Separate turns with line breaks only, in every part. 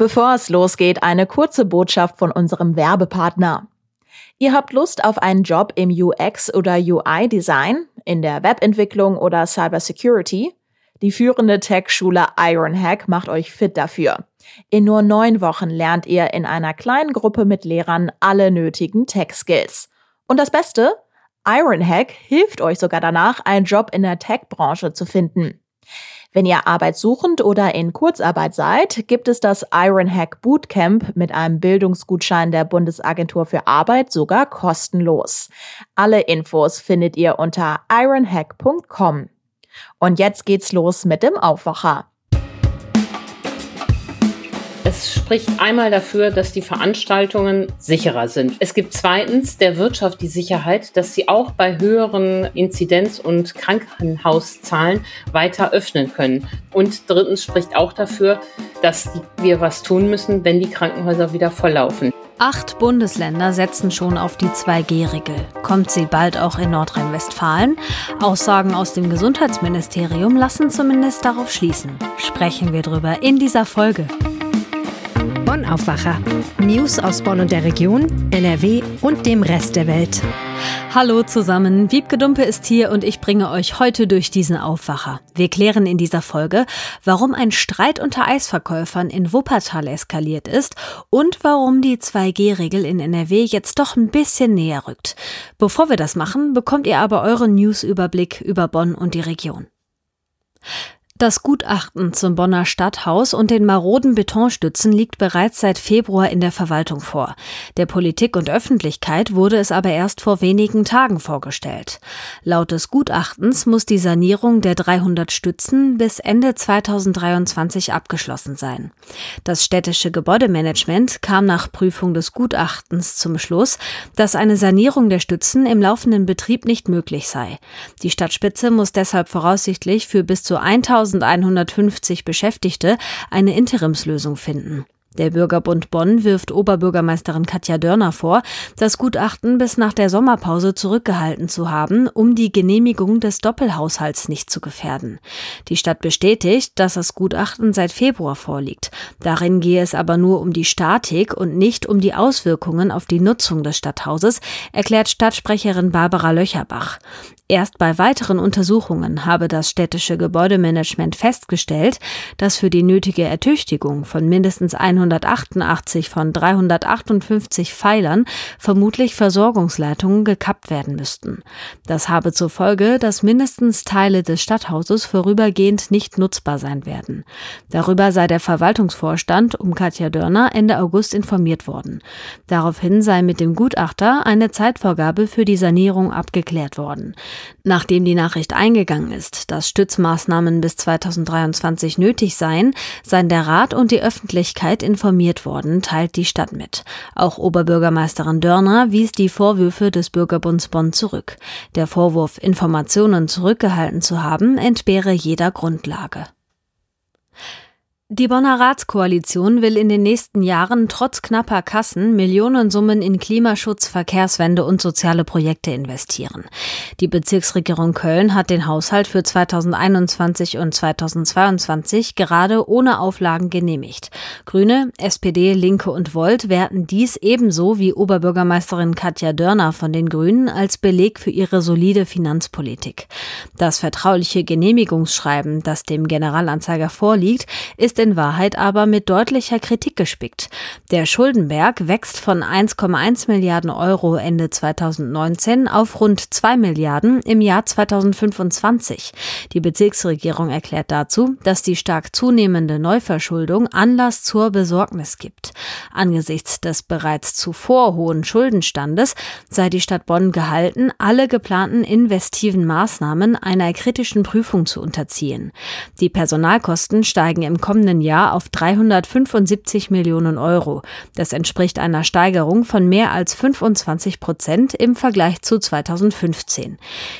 Bevor es losgeht, eine kurze Botschaft von unserem Werbepartner. Ihr habt Lust auf einen Job im UX oder UI-Design, in der Webentwicklung oder Cybersecurity? Die führende Tech-Schule Ironhack macht euch fit dafür. In nur neun Wochen lernt ihr in einer kleinen Gruppe mit Lehrern alle nötigen Tech-Skills. Und das Beste? Ironhack hilft euch sogar danach, einen Job in der Tech-Branche zu finden. Wenn ihr arbeitssuchend oder in Kurzarbeit seid, gibt es das Ironhack Bootcamp mit einem Bildungsgutschein der Bundesagentur für Arbeit sogar kostenlos. Alle Infos findet ihr unter ironhack.com. Und jetzt geht's los mit dem Aufwacher.
Es spricht einmal dafür, dass die Veranstaltungen sicherer sind. Es gibt zweitens der Wirtschaft die Sicherheit, dass sie auch bei höheren Inzidenz- und Krankenhauszahlen weiter öffnen können. Und drittens spricht auch dafür, dass wir was tun müssen, wenn die Krankenhäuser wieder volllaufen.
Acht Bundesländer setzen schon auf die 2G-Regel. Kommt sie bald auch in Nordrhein-Westfalen? Aussagen aus dem Gesundheitsministerium lassen zumindest darauf schließen. Sprechen wir drüber in dieser Folge.
Bonn Aufwacher. News aus Bonn und der Region, NRW und dem Rest der Welt.
Hallo zusammen, Wiebke Dumpe ist hier und ich bringe euch heute durch diesen Aufwacher. Wir klären in dieser Folge, warum ein Streit unter Eisverkäufern in Wuppertal eskaliert ist und warum die 2G-Regel in NRW jetzt doch ein bisschen näher rückt. Bevor wir das machen, bekommt ihr aber euren News-Überblick über Bonn und die Region. Das Gutachten zum Bonner Stadthaus und den maroden Betonstützen liegt bereits seit Februar in der Verwaltung vor. Der Politik und Öffentlichkeit wurde es aber erst vor wenigen Tagen vorgestellt. Laut des Gutachtens muss die Sanierung der 300 Stützen bis Ende 2023 abgeschlossen sein. Das städtische Gebäudemanagement kam nach Prüfung des Gutachtens zum Schluss, dass eine Sanierung der Stützen im laufenden Betrieb nicht möglich sei. Die Stadtspitze muss deshalb voraussichtlich für bis zu 1000 1150 Beschäftigte eine Interimslösung finden. Der Bürgerbund Bonn wirft Oberbürgermeisterin Katja Dörner vor, das Gutachten bis nach der Sommerpause zurückgehalten zu haben, um die Genehmigung des Doppelhaushalts nicht zu gefährden. Die Stadt bestätigt, dass das Gutachten seit Februar vorliegt. Darin gehe es aber nur um die Statik und nicht um die Auswirkungen auf die Nutzung des Stadthauses, erklärt Stadtsprecherin Barbara Löcherbach. Erst bei weiteren Untersuchungen habe das städtische Gebäudemanagement festgestellt, dass für die nötige Ertüchtigung von mindestens 188 von 358 Pfeilern vermutlich Versorgungsleitungen gekappt werden müssten. Das habe zur Folge, dass mindestens Teile des Stadthauses vorübergehend nicht nutzbar sein werden. Darüber sei der Verwaltungsvorstand um Katja Dörner Ende August informiert worden. Daraufhin sei mit dem Gutachter eine Zeitvorgabe für die Sanierung abgeklärt worden. Nachdem die Nachricht eingegangen ist, dass Stützmaßnahmen bis 2023 nötig seien, seien der Rat und die Öffentlichkeit informiert worden, teilt die Stadt mit. Auch Oberbürgermeisterin Dörner wies die Vorwürfe des Bürgerbunds Bonn zurück. Der Vorwurf, Informationen zurückgehalten zu haben, entbehre jeder Grundlage. Die Bonner Ratskoalition will in den nächsten Jahren trotz knapper Kassen Millionensummen in Klimaschutz, Verkehrswende und soziale Projekte investieren. Die Bezirksregierung Köln hat den Haushalt für 2021 und 2022 gerade ohne Auflagen genehmigt. Grüne, SPD, Linke und Volt werten dies ebenso wie Oberbürgermeisterin Katja Dörner von den Grünen als Beleg für ihre solide Finanzpolitik. Das vertrauliche Genehmigungsschreiben, das dem Generalanzeiger vorliegt, ist in Wahrheit aber mit deutlicher Kritik gespickt. Der Schuldenberg wächst von 1,1 Milliarden Euro Ende 2019 auf rund 2 Milliarden im Jahr 2025. Die Bezirksregierung erklärt dazu, dass die stark zunehmende Neuverschuldung Anlass zur Besorgnis gibt. Angesichts des bereits zuvor hohen Schuldenstandes sei die Stadt Bonn gehalten, alle geplanten investiven Maßnahmen einer kritischen Prüfung zu unterziehen. Die Personalkosten steigen im kommenden kommenden Jahr auf 375 Millionen Euro. Das entspricht einer Steigerung von mehr als 25 Prozent im Vergleich zu 2015.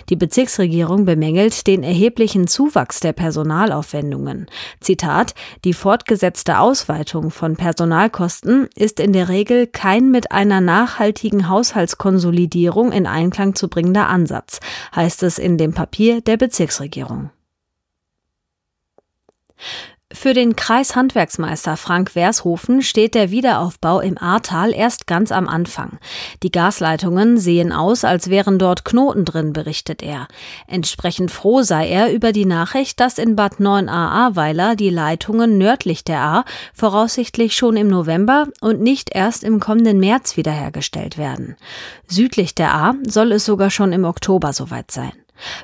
Die Bezirksregierung bemängelt den erheblichen Zuwachs der Personalaufwendungen. Zitat, die fortgesetzte Ausweitung von Personalkosten ist in der Regel kein mit einer nachhaltigen Haushaltskonsolidierung in Einklang zu bringender Ansatz, heißt es in dem Papier der Bezirksregierung. Für den Kreishandwerksmeister Frank Wershofen steht der Wiederaufbau im Ahrtal erst ganz am Anfang. Die Gasleitungen sehen aus, als wären dort Knoten drin, berichtet er. Entsprechend froh sei er über die Nachricht, dass in Bad 9a Ahrweiler die Leitungen nördlich der Ahr voraussichtlich schon im November und nicht erst im kommenden März wiederhergestellt werden. Südlich der Ahr soll es sogar schon im Oktober soweit sein.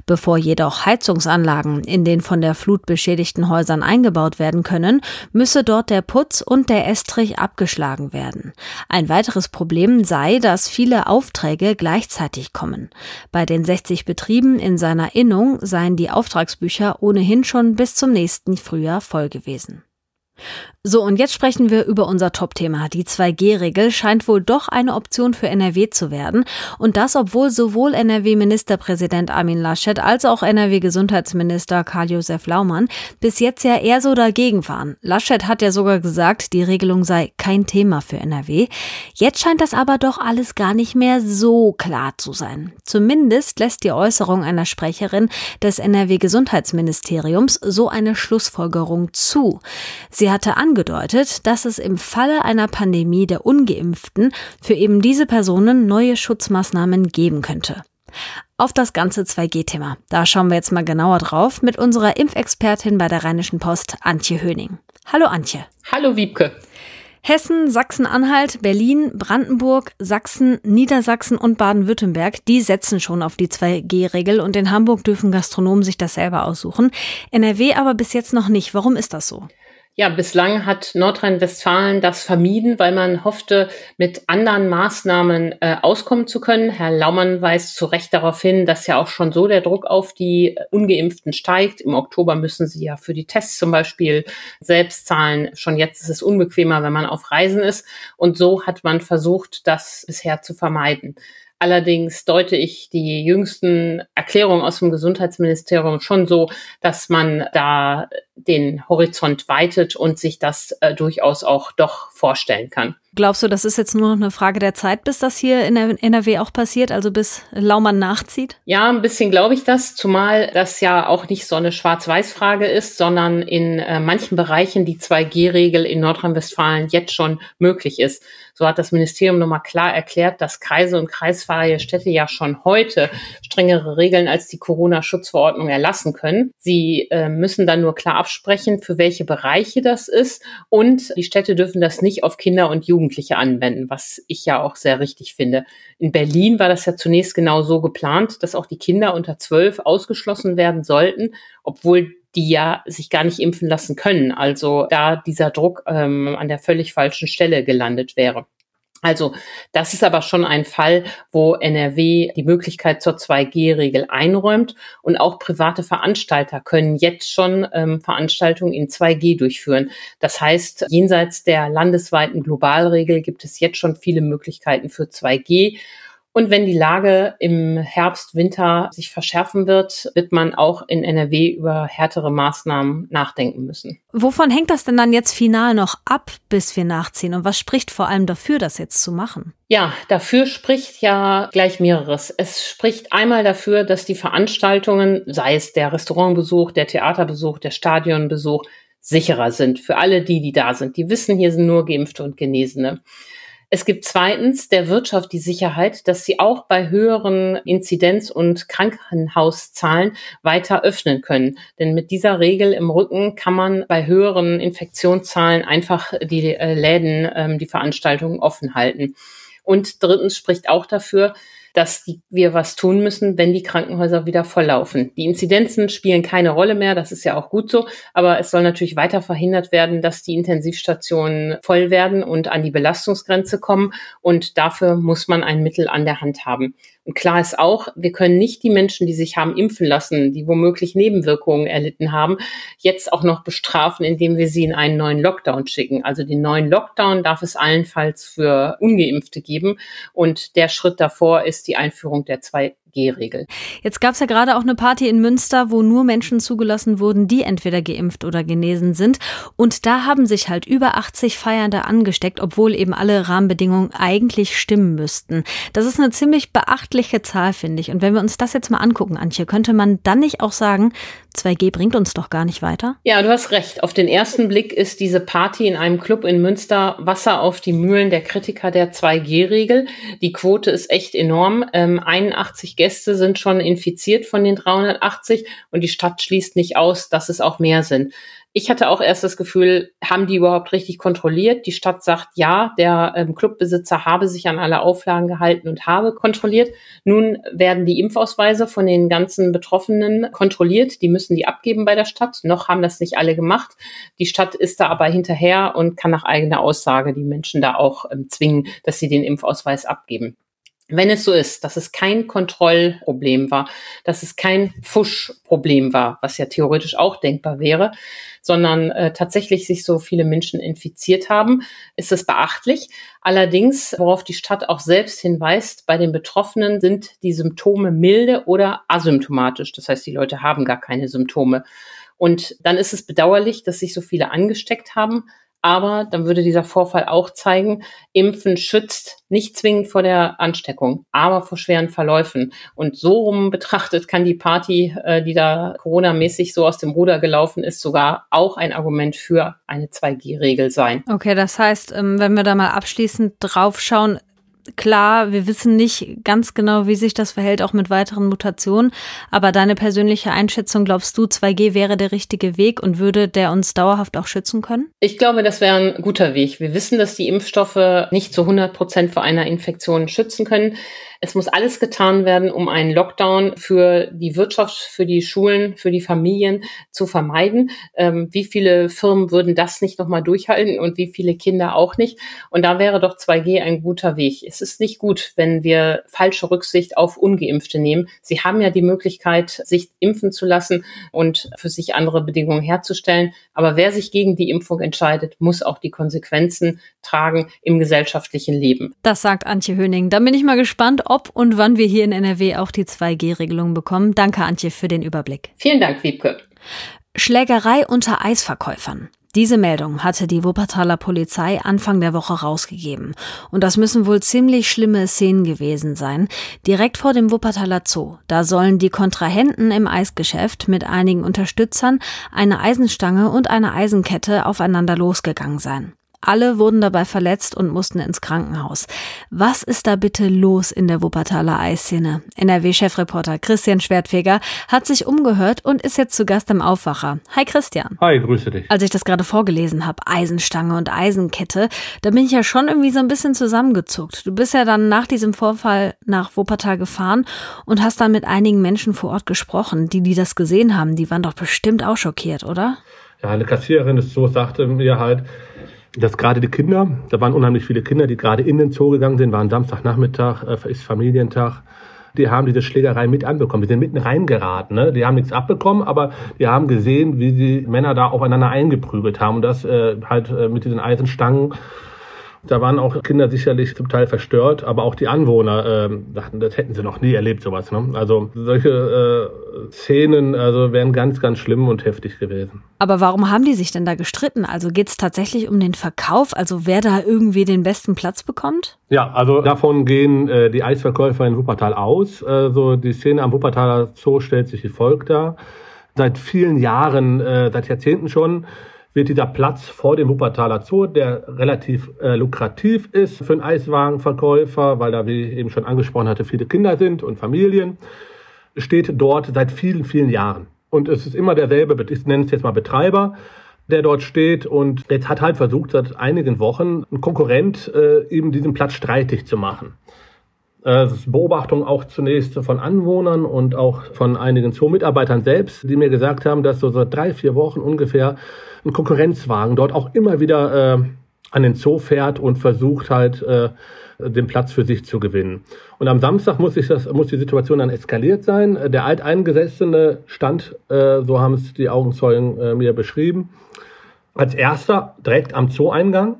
Bevor jedoch Heizungsanlagen in den von der Flut beschädigten Häusern eingebaut werden können, müsse dort der Putz und der Estrich abgeschlagen werden. Ein weiteres Problem sei, dass viele Aufträge gleichzeitig kommen. Bei den 60 Betrieben in seiner Innung seien die Auftragsbücher ohnehin schon bis zum nächsten Frühjahr voll gewesen. So, und jetzt sprechen wir über unser Top-Thema. Die 2G-Regel scheint wohl doch eine Option für NRW zu werden. Und das, obwohl sowohl NRW-Ministerpräsident Armin Laschet als auch NRW-Gesundheitsminister Karl-Josef Laumann bis jetzt ja eher so dagegen waren. Laschet hat ja sogar gesagt, die Regelung sei kein Thema für NRW. Jetzt scheint das aber doch alles gar nicht mehr so klar zu sein. Zumindest lässt die Äußerung einer Sprecherin des NRW-Gesundheitsministeriums so eine Schlussfolgerung zu. Sie hatte angedeutet, dass es im Falle einer Pandemie der ungeimpften für eben diese Personen neue Schutzmaßnahmen geben könnte. Auf das ganze 2G-Thema. Da schauen wir jetzt mal genauer drauf mit unserer Impfexpertin bei der Rheinischen Post, Antje Höning. Hallo Antje.
Hallo Wiebke.
Hessen, Sachsen-Anhalt, Berlin, Brandenburg, Sachsen, Niedersachsen und Baden-Württemberg, die setzen schon auf die 2G-Regel und in Hamburg dürfen Gastronomen sich das selber aussuchen. NRW aber bis jetzt noch nicht. Warum ist das so?
Ja, bislang hat Nordrhein-Westfalen das vermieden, weil man hoffte, mit anderen Maßnahmen äh, auskommen zu können. Herr Laumann weist zu Recht darauf hin, dass ja auch schon so der Druck auf die Ungeimpften steigt. Im Oktober müssen sie ja für die Tests zum Beispiel selbst zahlen. Schon jetzt ist es unbequemer, wenn man auf Reisen ist. Und so hat man versucht, das bisher zu vermeiden. Allerdings deute ich die jüngsten Erklärungen aus dem Gesundheitsministerium schon so, dass man da den Horizont weitet und sich das äh, durchaus auch doch vorstellen kann.
Glaubst du, das ist jetzt nur noch eine Frage der Zeit, bis das hier in der NRW auch passiert, also bis Laumann nachzieht?
Ja, ein bisschen glaube ich das, zumal das ja auch nicht so eine Schwarz-Weiß-Frage ist, sondern in äh, manchen Bereichen die 2G-Regel in Nordrhein-Westfalen jetzt schon möglich ist. So hat das Ministerium nochmal klar erklärt, dass Kreise und kreisfreie Städte ja schon heute strengere Regeln als die Corona-Schutzverordnung erlassen können. Sie äh, müssen dann nur klar absprechen, für welche Bereiche das ist und die Städte dürfen das nicht auf Kinder und Jugendliche anwenden, was ich ja auch sehr richtig finde. In Berlin war das ja zunächst genau so geplant, dass auch die Kinder unter zwölf ausgeschlossen werden sollten, obwohl die ja sich gar nicht impfen lassen können. Also da dieser Druck ähm, an der völlig falschen Stelle gelandet wäre. Also das ist aber schon ein Fall, wo NRW die Möglichkeit zur 2G-Regel einräumt und auch private Veranstalter können jetzt schon ähm, Veranstaltungen in 2G durchführen. Das heißt, jenseits der landesweiten Globalregel gibt es jetzt schon viele Möglichkeiten für 2G. Und wenn die Lage im Herbst, Winter sich verschärfen wird, wird man auch in NRW über härtere Maßnahmen nachdenken müssen.
Wovon hängt das denn dann jetzt final noch ab, bis wir nachziehen? Und was spricht vor allem dafür, das jetzt zu machen?
Ja, dafür spricht ja gleich mehreres. Es spricht einmal dafür, dass die Veranstaltungen, sei es der Restaurantbesuch, der Theaterbesuch, der Stadionbesuch, sicherer sind für alle die, die da sind. Die wissen, hier sind nur Geimpfte und Genesene. Es gibt zweitens der Wirtschaft die Sicherheit, dass sie auch bei höheren Inzidenz- und Krankenhauszahlen weiter öffnen können. Denn mit dieser Regel im Rücken kann man bei höheren Infektionszahlen einfach die äh, Läden, ähm, die Veranstaltungen offen halten. Und drittens spricht auch dafür, dass die, wir was tun müssen, wenn die Krankenhäuser wieder volllaufen. Die Inzidenzen spielen keine Rolle mehr, das ist ja auch gut so, aber es soll natürlich weiter verhindert werden, dass die Intensivstationen voll werden und an die Belastungsgrenze kommen und dafür muss man ein Mittel an der Hand haben. Und klar ist auch, wir können nicht die Menschen, die sich haben impfen lassen, die womöglich Nebenwirkungen erlitten haben, jetzt auch noch bestrafen, indem wir sie in einen neuen Lockdown schicken. Also den neuen Lockdown darf es allenfalls für ungeimpfte geben. Und der Schritt davor ist die Einführung der zwei G-Regel.
Jetzt gab es ja gerade auch eine Party in Münster, wo nur Menschen zugelassen wurden, die entweder geimpft oder genesen sind. Und da haben sich halt über 80 Feiernde angesteckt, obwohl eben alle Rahmenbedingungen eigentlich stimmen müssten. Das ist eine ziemlich beachtliche Zahl, finde ich. Und wenn wir uns das jetzt mal angucken, Antje, könnte man dann nicht auch sagen, 2G bringt uns doch gar nicht weiter?
Ja, du hast recht. Auf den ersten Blick ist diese Party in einem Club in Münster Wasser auf die Mühlen der Kritiker der 2G-Regel. Die Quote ist echt enorm. Ähm, 81 Gäste sind schon infiziert von den 380 und die Stadt schließt nicht aus, dass es auch mehr sind. Ich hatte auch erst das Gefühl, haben die überhaupt richtig kontrolliert? Die Stadt sagt, ja, der ähm, Clubbesitzer habe sich an alle Auflagen gehalten und habe kontrolliert. Nun werden die Impfausweise von den ganzen Betroffenen kontrolliert. Die müssen die abgeben bei der Stadt. Noch haben das nicht alle gemacht. Die Stadt ist da aber hinterher und kann nach eigener Aussage die Menschen da auch ähm, zwingen, dass sie den Impfausweis abgeben. Wenn es so ist, dass es kein Kontrollproblem war, dass es kein Fuschproblem war, was ja theoretisch auch denkbar wäre, sondern äh, tatsächlich sich so viele Menschen infiziert haben, ist es beachtlich. Allerdings, worauf die Stadt auch selbst hinweist, bei den Betroffenen sind die Symptome milde oder asymptomatisch. Das heißt, die Leute haben gar keine Symptome. Und dann ist es bedauerlich, dass sich so viele angesteckt haben, aber dann würde dieser Vorfall auch zeigen, Impfen schützt nicht zwingend vor der Ansteckung, aber vor schweren Verläufen. Und so rum betrachtet kann die Party, äh, die da Corona-mäßig so aus dem Ruder gelaufen ist, sogar auch ein Argument für eine 2G-Regel sein.
Okay, das heißt, ähm, wenn wir da mal abschließend draufschauen, klar, wir wissen nicht ganz genau, wie sich das verhält, auch mit weiteren Mutationen. Aber deine persönliche Einschätzung, glaubst du, 2G wäre der richtige Weg und würde der uns dauerhaft auch schützen können?
Ich glaube, das wäre ein guter Weg. Wir wissen, dass die Impfstoffe nicht zu 100 Prozent vor einer Infektion schützen können. Es muss alles getan werden, um einen Lockdown für die Wirtschaft, für die Schulen, für die Familien zu vermeiden. Ähm, wie viele Firmen würden das nicht nochmal durchhalten und wie viele Kinder auch nicht? Und da wäre doch 2G ein guter Weg. Es ist nicht gut, wenn wir falsche Rücksicht auf Ungeimpfte nehmen. Sie haben ja die Möglichkeit, sich impfen zu lassen und für sich andere Bedingungen herzustellen. Aber wer sich gegen die Impfung entscheidet, muss auch die Konsequenzen tragen im gesellschaftlichen Leben.
Das sagt Antje Höning. Da bin ich mal gespannt, ob und wann wir hier in NRW auch die 2G-Regelung bekommen. Danke, Antje, für den Überblick.
Vielen Dank, Wiebke.
Schlägerei unter Eisverkäufern. Diese Meldung hatte die Wuppertaler Polizei Anfang der Woche rausgegeben. Und das müssen wohl ziemlich schlimme Szenen gewesen sein. Direkt vor dem Wuppertaler Zoo. Da sollen die Kontrahenten im Eisgeschäft mit einigen Unterstützern eine Eisenstange und eine Eisenkette aufeinander losgegangen sein. Alle wurden dabei verletzt und mussten ins Krankenhaus. Was ist da bitte los in der Wuppertaler Eisszene? NRW-Chefreporter Christian Schwertfeger hat sich umgehört und ist jetzt zu Gast im Aufwacher. Hi Christian.
Hi, grüße dich.
Als ich das gerade vorgelesen habe, Eisenstange und Eisenkette, da bin ich ja schon irgendwie so ein bisschen zusammengezuckt. Du bist ja dann nach diesem Vorfall nach Wuppertal gefahren und hast dann mit einigen Menschen vor Ort gesprochen, die, die das gesehen haben. Die waren doch bestimmt auch schockiert, oder?
Ja, eine Kassiererin des Zoos sagte mir halt, dass gerade die Kinder, da waren unheimlich viele Kinder, die gerade in den Zoo gegangen sind, waren Samstagnachmittag, äh, ist Familientag, die haben diese Schlägerei mit anbekommen. Die sind mitten reingeraten. Ne? Die haben nichts abbekommen, aber die haben gesehen, wie die Männer da aufeinander eingeprügelt haben. Und das äh, halt äh, mit diesen Eisenstangen da waren auch Kinder sicherlich zum Teil verstört, aber auch die Anwohner äh, dachten, das hätten sie noch nie erlebt, sowas. Ne? Also solche äh, Szenen also wären ganz, ganz schlimm und heftig gewesen.
Aber warum haben die sich denn da gestritten? Also geht es tatsächlich um den Verkauf, also wer da irgendwie den besten Platz bekommt?
Ja, also davon gehen äh, die Eisverkäufer in Wuppertal aus. Also die Szene am Wuppertaler Zoo stellt sich wie folgt dar. Seit vielen Jahren, äh, seit Jahrzehnten schon, wird dieser Platz vor dem Wuppertaler Zoo, der relativ äh, lukrativ ist für einen Eiswagenverkäufer, weil da, wie ich eben schon angesprochen hatte, viele Kinder sind und Familien, steht dort seit vielen, vielen Jahren. Und es ist immer derselbe, ich nenne es jetzt mal Betreiber, der dort steht und jetzt hat halt versucht, seit einigen Wochen ein Konkurrent äh, eben diesen Platz streitig zu machen. Äh, Beobachtung auch zunächst von Anwohnern und auch von einigen Zoo-Mitarbeitern selbst, die mir gesagt haben, dass so seit drei, vier Wochen ungefähr ein Konkurrenzwagen dort auch immer wieder äh, an den Zoo fährt und versucht halt äh, den Platz für sich zu gewinnen. Und am Samstag muss, ich das, muss die Situation dann eskaliert sein. Der Alteingesessene stand, äh, so haben es die Augenzeugen äh, mir beschrieben, als erster direkt am Zoo-Eingang.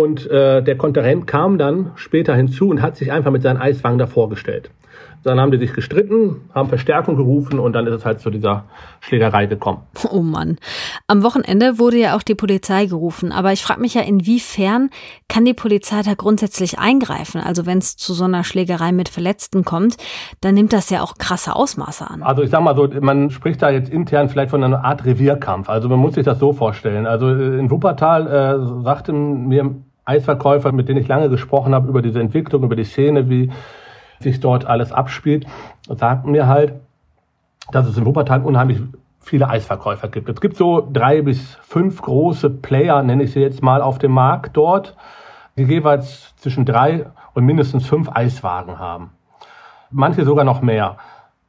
Und äh, der Konterent kam dann später hinzu und hat sich einfach mit seinen Eiswagen davor gestellt. Dann haben die sich gestritten, haben Verstärkung gerufen und dann ist es halt zu dieser Schlägerei gekommen.
Oh Mann. Am Wochenende wurde ja auch die Polizei gerufen, aber ich frage mich ja, inwiefern kann die Polizei da grundsätzlich eingreifen? Also wenn es zu so einer Schlägerei mit Verletzten kommt, dann nimmt das ja auch krasse Ausmaße an.
Also ich sag mal so, man spricht da jetzt intern vielleicht von einer Art Revierkampf. Also man muss sich das so vorstellen. Also in Wuppertal äh, sagten mir Eisverkäufer, mit denen ich lange gesprochen habe über diese Entwicklung, über die Szene, wie sich dort alles abspielt, sagten mir halt, dass es in Wuppertal unheimlich viele Eisverkäufer gibt. Es gibt so drei bis fünf große Player, nenne ich sie jetzt mal, auf dem Markt dort, die jeweils zwischen drei und mindestens fünf Eiswagen haben. Manche sogar noch mehr.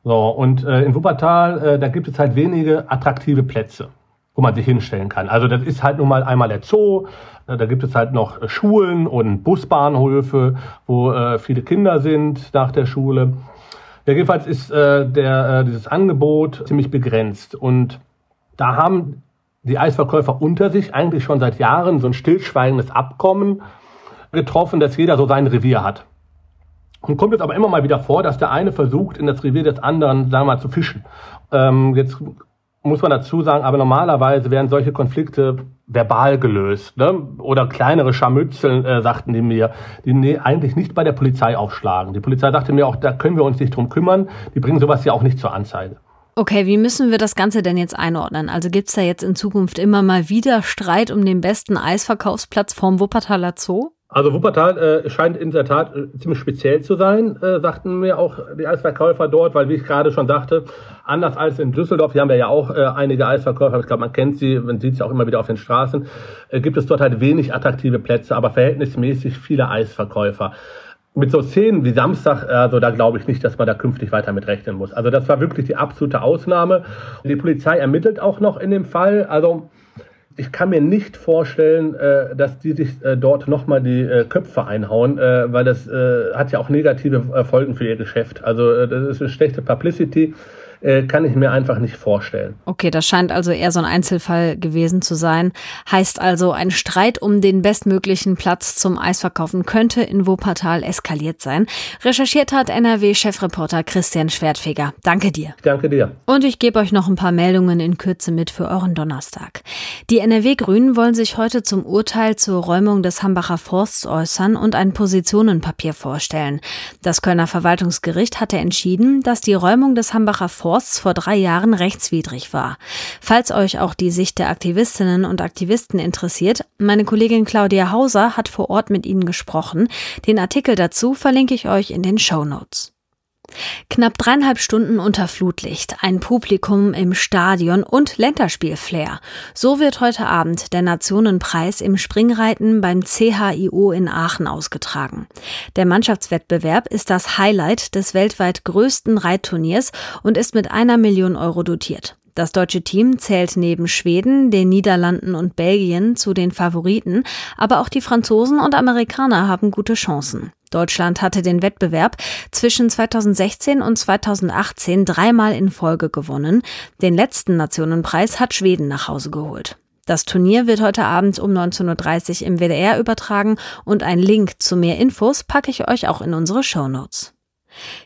So, und äh, in Wuppertal, äh, da gibt es halt wenige attraktive Plätze, wo man sich hinstellen kann. Also das ist halt nun mal einmal der Zoo, da gibt es halt noch Schulen und Busbahnhöfe, wo äh, viele Kinder sind nach der Schule. Ja, jedenfalls ist äh, der, äh, dieses Angebot ziemlich begrenzt. Und da haben die Eisverkäufer unter sich eigentlich schon seit Jahren so ein stillschweigendes Abkommen getroffen, dass jeder so sein Revier hat. Und kommt jetzt aber immer mal wieder vor, dass der eine versucht, in das Revier des anderen, sagen wir mal, zu fischen. Ähm, jetzt muss man dazu sagen, aber normalerweise werden solche Konflikte verbal gelöst. Ne? Oder kleinere Scharmützeln, äh, sagten die mir, die nee, eigentlich nicht bei der Polizei aufschlagen. Die Polizei sagte mir auch, da können wir uns nicht drum kümmern. Die bringen sowas ja auch nicht zur Anzeige.
Okay, wie müssen wir das Ganze denn jetzt einordnen? Also gibt es da jetzt in Zukunft immer mal wieder Streit um den besten Eisverkaufsplatz vorm Wuppertaler Zoo?
Also Wuppertal äh, scheint in der Tat äh, ziemlich speziell zu sein, äh, sagten mir auch die Eisverkäufer dort, weil wie ich gerade schon sagte, anders als in Düsseldorf, hier haben wir ja auch äh, einige Eisverkäufer, ich glaube, man kennt sie, man sieht sie auch immer wieder auf den Straßen, äh, gibt es dort halt wenig attraktive Plätze, aber verhältnismäßig viele Eisverkäufer. Mit so Szenen wie Samstag, also da glaube ich nicht, dass man da künftig weiter mit rechnen muss. Also das war wirklich die absolute Ausnahme. Die Polizei ermittelt auch noch in dem Fall, also ich kann mir nicht vorstellen, äh, dass die sich äh, dort nochmal die äh, Köpfe einhauen, äh, weil das äh, hat ja auch negative äh, Folgen für ihr Geschäft. Also äh, das ist eine schlechte Publicity äh, kann ich mir einfach nicht vorstellen.
Okay, das scheint also eher so ein Einzelfall gewesen zu sein. Heißt also, ein Streit um den bestmöglichen Platz zum Eisverkaufen könnte in Wuppertal eskaliert sein. Recherchiert hat NRW-Chefreporter Christian Schwertfeger. Danke dir.
Danke dir.
Und ich gebe euch noch ein paar Meldungen in Kürze mit für euren Donnerstag. Die NRW-Grünen wollen sich heute zum Urteil zur Räumung des Hambacher Forsts äußern und ein Positionenpapier vorstellen. Das Kölner Verwaltungsgericht hatte entschieden, dass die Räumung des Hambacher Forsts Forsts vor drei Jahren rechtswidrig war. Falls euch auch die Sicht der Aktivistinnen und Aktivisten interessiert, meine Kollegin Claudia Hauser hat vor Ort mit ihnen gesprochen. Den Artikel dazu verlinke ich euch in den Show. Knapp dreieinhalb Stunden unter Flutlicht, ein Publikum im Stadion und Länderspielflair. So wird heute Abend der Nationenpreis im Springreiten beim CHIO in Aachen ausgetragen. Der Mannschaftswettbewerb ist das Highlight des weltweit größten Reitturniers und ist mit einer Million Euro dotiert. Das deutsche Team zählt neben Schweden, den Niederlanden und Belgien zu den Favoriten, aber auch die Franzosen und Amerikaner haben gute Chancen. Deutschland hatte den Wettbewerb zwischen 2016 und 2018 dreimal in Folge gewonnen. Den letzten Nationenpreis hat Schweden nach Hause geholt. Das Turnier wird heute Abend um 19.30 Uhr im WDR übertragen und ein Link zu mehr Infos packe ich euch auch in unsere Show Notes.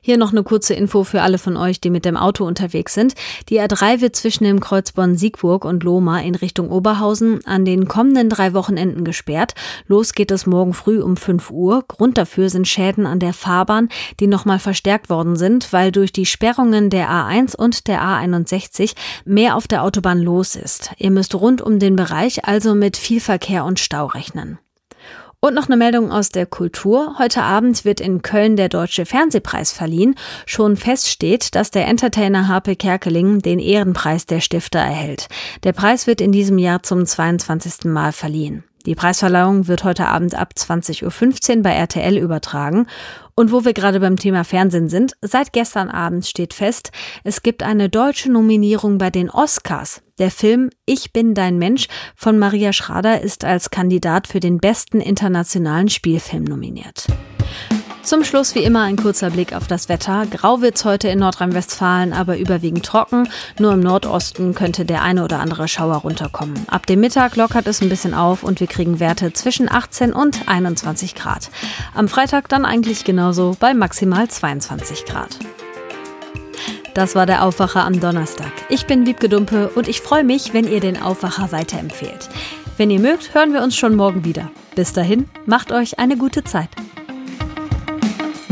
Hier noch eine kurze Info für alle von euch, die mit dem Auto unterwegs sind. Die A3 wird zwischen dem Kreuz Bonn-Siegburg und Lohmar in Richtung Oberhausen an den kommenden drei Wochenenden gesperrt. Los geht es morgen früh um 5 Uhr. Grund dafür sind Schäden an der Fahrbahn, die nochmal verstärkt worden sind, weil durch die Sperrungen der A1 und der A61 mehr auf der Autobahn los ist. Ihr müsst rund um den Bereich also mit viel Verkehr und Stau rechnen. Und noch eine Meldung aus der Kultur. Heute Abend wird in Köln der Deutsche Fernsehpreis verliehen. Schon feststeht, dass der Entertainer Harpe Kerkeling den Ehrenpreis der Stifter erhält. Der Preis wird in diesem Jahr zum 22. Mal verliehen. Die Preisverleihung wird heute Abend ab 20.15 Uhr bei RTL übertragen. Und wo wir gerade beim Thema Fernsehen sind, seit gestern Abend steht fest, es gibt eine deutsche Nominierung bei den Oscars. Der Film Ich bin dein Mensch von Maria Schrader ist als Kandidat für den besten internationalen Spielfilm nominiert. Zum Schluss wie immer ein kurzer Blick auf das Wetter. Grau wird's heute in Nordrhein-Westfalen, aber überwiegend trocken. Nur im Nordosten könnte der eine oder andere Schauer runterkommen. Ab dem Mittag lockert es ein bisschen auf und wir kriegen Werte zwischen 18 und 21 Grad. Am Freitag dann eigentlich genauso bei maximal 22 Grad. Das war der Aufwacher am Donnerstag. Ich bin Wiebke Dumpe und ich freue mich, wenn ihr den Aufwacher weiterempfehlt. Wenn ihr mögt, hören wir uns schon morgen wieder. Bis dahin, macht euch eine gute Zeit.